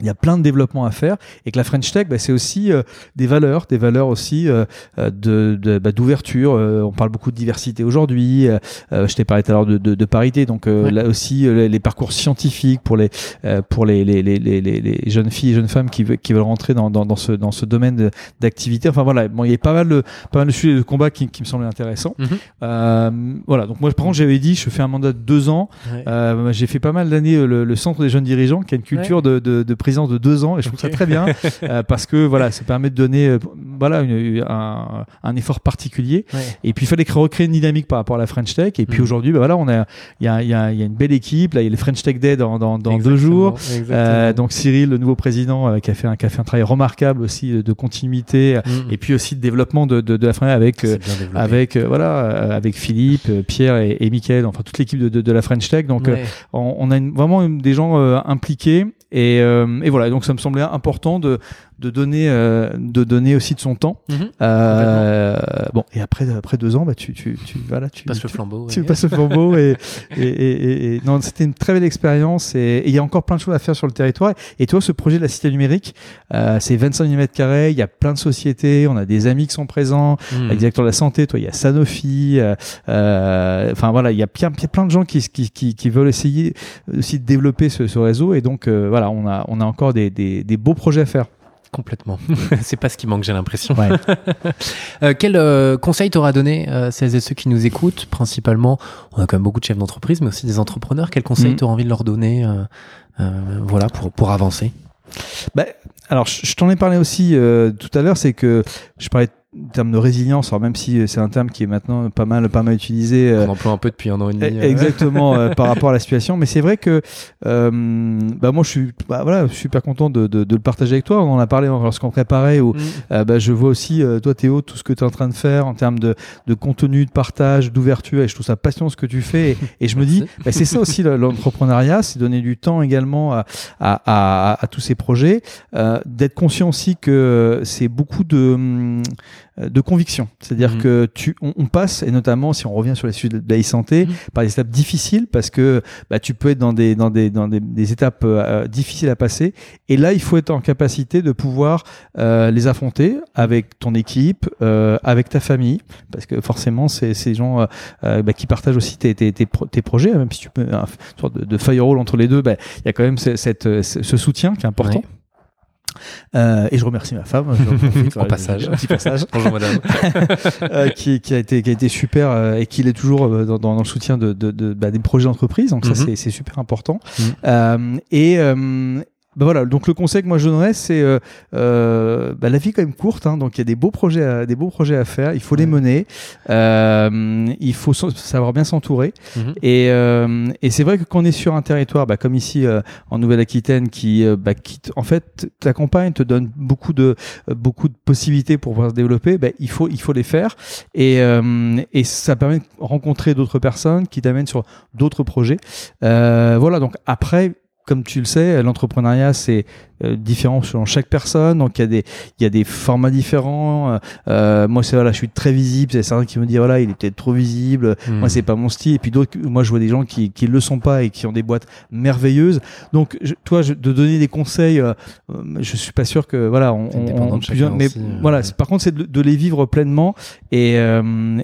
il y a plein de développement à faire et que la French Tech, bah, c'est aussi euh, des valeurs, des valeurs aussi euh, euh, de de- bah, d'ouverture. Euh, on parle beaucoup de diversité aujourd'hui. Euh, euh, je t'ai parlé tout à l'heure de, de, de parité, donc euh, Ouais. là aussi les, parcours scientifiques pour les euh, pour les les, les, les, jeunes filles et jeunes femmes qui, veulent- qui veulent rentrer dans, dans, dans ce dans ce domaine d'activité. Enfin voilà, bon, il y a pas mal de pas mal de sujets de combat qui, qui me semblaient intéressants. Mhm. Euh, voilà, donc moi par contre j'avais dit, je fais un mandat de deux ans. Ouais. J'ai fait pas mal d'années le, le centre des jeunes dirigeants, qui a une culture de, de, de de présidence de deux ans et je trouve ça très bien parce que voilà, ça permet de donner voilà un, un, effort particulier. Et puis il fallait recréer une dynamique par rapport à la French Tech. Et puis mm. aujourd'hui, bah, voilà, on a il y a, y, a, y a, une belle équipe. Là, il y a le French Tech Day dans, dans, dans deux jours. donc Cyril, le nouveau président, qui a fait un qui a fait un travail remarquable aussi de continuité mm. et puis aussi de développement de, de, de la French avec avec voilà avec Philippe, Pierre et, et Mickaël, enfin toute l'équipe de, de, de, la French Tech. Donc on, on, a vraiment des gens impliqués et, et voilà. Donc ça me semblait important de de donner euh, de donner aussi de son temps. Mhm. euh, bon et après après deux ans bah tu tu tu voilà tu passes le flambeau. Tu, passes le flambeau et, et, et, et, non c'était une très belle expérience et il y a encore plein de choses à faire sur le territoire. Et toi ce projet de la cité numérique euh, c'est 25 000 mètres carrés, il y a plein de sociétés, on a des amis qui sont présents, mmh. directeur de la santé, toi il y a Sanofi, euh, euh, enfin voilà il y a plein, plein de gens qui, qui, qui, qui, veulent essayer aussi de développer ce, ce réseau et donc euh, voilà on a on a encore des, des, des beaux projets à faire. Complètement. c'est pas ce qui manque, j'ai l'impression. euh, quel euh, conseil t'auras donné euh, celles et ceux qui nous écoutent Principalement, on a quand même beaucoup de chefs d'entreprise, mais aussi des entrepreneurs. Quel conseil mm. t'auras envie de leur donner voilà, pour, pour avancer? Bah, Alors, je, je t'en ai parlé aussi tout à l'heure, c'est que je parlais en termes de résilience, alors même si c'est un terme qui est maintenant pas mal, pas mal utilisé. Euh, On emploie un peu depuis un an et demi. Euh. Exactement, euh, par rapport à la situation. Mais c'est vrai que euh, bah moi, je suis bah, voilà, super content de, de, de, le partager avec toi. On en a parlé lorsqu'on préparait. Où, mm. bah, je vois aussi, toi Théo, tout ce que tu es en train de faire en termes de, de contenu, de partage, d'ouverture. Et je trouve ça passionnant ce que tu fais. Et, et je me dis, bah, c'est ça aussi l'entrepreneuriat, c'est donner du temps également à, à, à, à tous ces projets. D'être conscient aussi que c'est beaucoup de... Hum, euh, de conviction. C'est-à-dire mhm. que tu, on, passe, et notamment si on revient sur les sujets de la santé, mhm. par des étapes difficiles parce que bah, tu peux être dans des, dans des, dans des, des étapes euh, difficiles à passer. Et là, il faut être en capacité de pouvoir euh, les affronter avec ton équipe, euh, avec ta famille, parce que forcément, c'est ces gens bah, qui partagent aussi tes, tes, tes, tes, projets, même si tu peux une sorte de, de firewall entre les deux, bah, il y a quand même cette, ce soutien qui est important. Euh, et je remercie ma femme. en passage. petit passage. Bonjour madame. euh, qui, qui, a été, qui a été super euh, et qui l'est toujours euh, dans, dans, le soutien de, de, de bah, des projets d'entreprise. Donc ça, mhm. c'est super important. Mm et, ben voilà, donc le conseil que moi je donnerais, c'est euh, euh, bah la vie est quand même courte, hein, donc il y a des beaux projets, à, des beaux projets à faire. Il faut les mener, euh, il faut savoir bien s'entourer. Mhm. Et, euh, et c'est vrai que quand on est sur un territoire, bah, comme ici euh, en Nouvelle-Aquitaine, qui, bah, qui en fait t'accompagne, te donne beaucoup de beaucoup de possibilités pour pouvoir se développer, il faut il faut les faire. Et, et ça permet de rencontrer d'autres personnes qui t'amènent sur d'autres projets. voilà, donc après comme tu le sais, l'entrepreneuriat, c'est euh, différent selon chaque personne. Donc il y a des il y a des formats différents. Euh, euh moi c'est voilà, je suis très visible. C'est certains qui me disent voilà, il est peut-être trop visible. Hmm. Moi c'est pas mon style. Et puis d'autres, moi je vois des gens qui qui le sont pas et qui ont des boîtes merveilleuses. Donc toi, je, de donner des conseils, euh, je suis pas sûr que voilà, on, on, mais voilà. Par contre, c'est de, les vivre pleinement. Et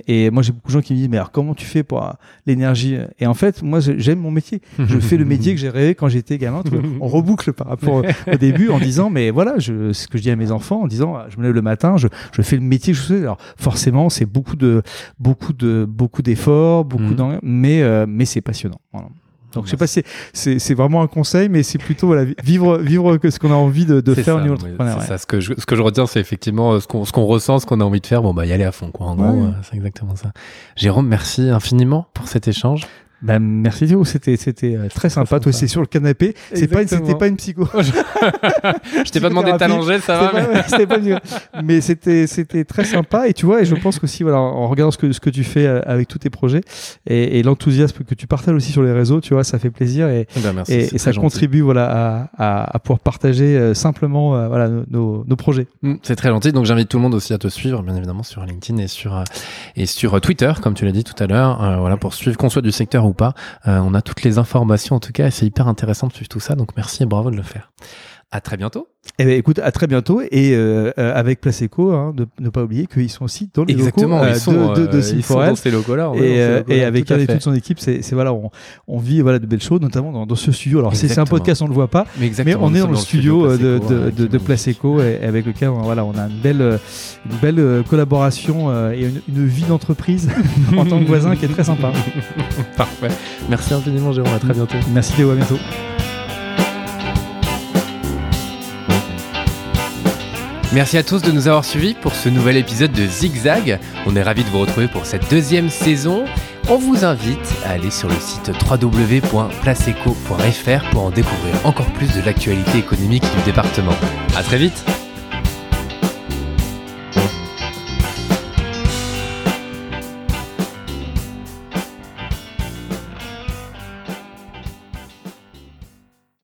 et moi j'ai beaucoup de gens qui me disent mais alors comment tu fais pour l'énergie? Et en fait, moi j'aime mon métier. Je fais le métier que j'ai rêvé quand j'étais gamin. On reboucle par rapport au début en disant mais voilà je, ce que je dis à mes enfants en disant je me lève le matin je, je fais le métier que je fais alors forcément c'est beaucoup de beaucoup de beaucoup d'efforts beaucoup mmh. mais euh, mais c'est passionnant voilà. Donc je sais pas si c'est vraiment un conseil, mais c'est plutôt voilà, vivre vivre que ce qu'on a envie de, de faire au niveau ouais, ça. Ce que je ce que je retiens, c'est effectivement euh, ce qu'on ce qu'on ressent, ce qu'on a envie de faire. Bon bah y aller à fond quoi. En gros, euh, c'est exactement ça. Jérôme, merci infiniment pour cet échange. Ben, merci Théo, c'était c'était euh, très sympa. Toi, c'est sur le canapé. C'est pas c'était pas une psycho. je t'ai pas demandé de t'allonger, ça va. mais, pas, mais c'était c'était très sympa. Et tu vois, et je pense qu'aussi voilà, en regardant ce que ce que tu fais euh, avec tous tes projets et, et l'enthousiasme que tu partages aussi sur les réseaux, tu vois, ça fait plaisir et eh ben, merci, et, ça contribue voilà à, à, à, pouvoir partager euh, simplement voilà nos, nos projets. Mm, c'est très gentil. Donc j'invite tout le monde aussi à te suivre, bien évidemment, sur LinkedIn et sur et sur Twitter, comme tu l'as dit tout à l'heure. voilà pour suivre qu'on soit du secteur pas. Euh, on a toutes les informations en tout cas et c'est hyper intéressant de suivre tout ça. Donc merci et bravo de le faire. À très bientôt. Eh bien, écoute, à très bientôt. Et euh, euh avec Placeco, hein, de ne pas oublier qu'ils sont aussi dans les Exactement, locaux ils sont, de, de, de euh, ils sont dans ces locaux-là. Et, euh, et avec elle et toute son équipe, c'est voilà, on, on, vit voilà de belles choses, notamment dans, dans ce studio. Alors c'est un podcast, on ne le voit pas, mais, mais on est dans le studio, de, de, de, de Placeco et, avec lequel voilà, on a une belle, une belle collaboration et une, une vie d'entreprise en tant que voisin qui est très sympa. Parfait. Merci infiniment, Jérôme. À très bientôt. Merci Théo. À bientôt. Merci à tous de nous avoir suivis pour ce nouvel épisode de Zigzag. On est ravis de vous retrouver pour cette deuxième saison. On vous invite à aller sur le site www.placeeco.fr pour en découvrir encore plus de l'actualité économique du département. À très vite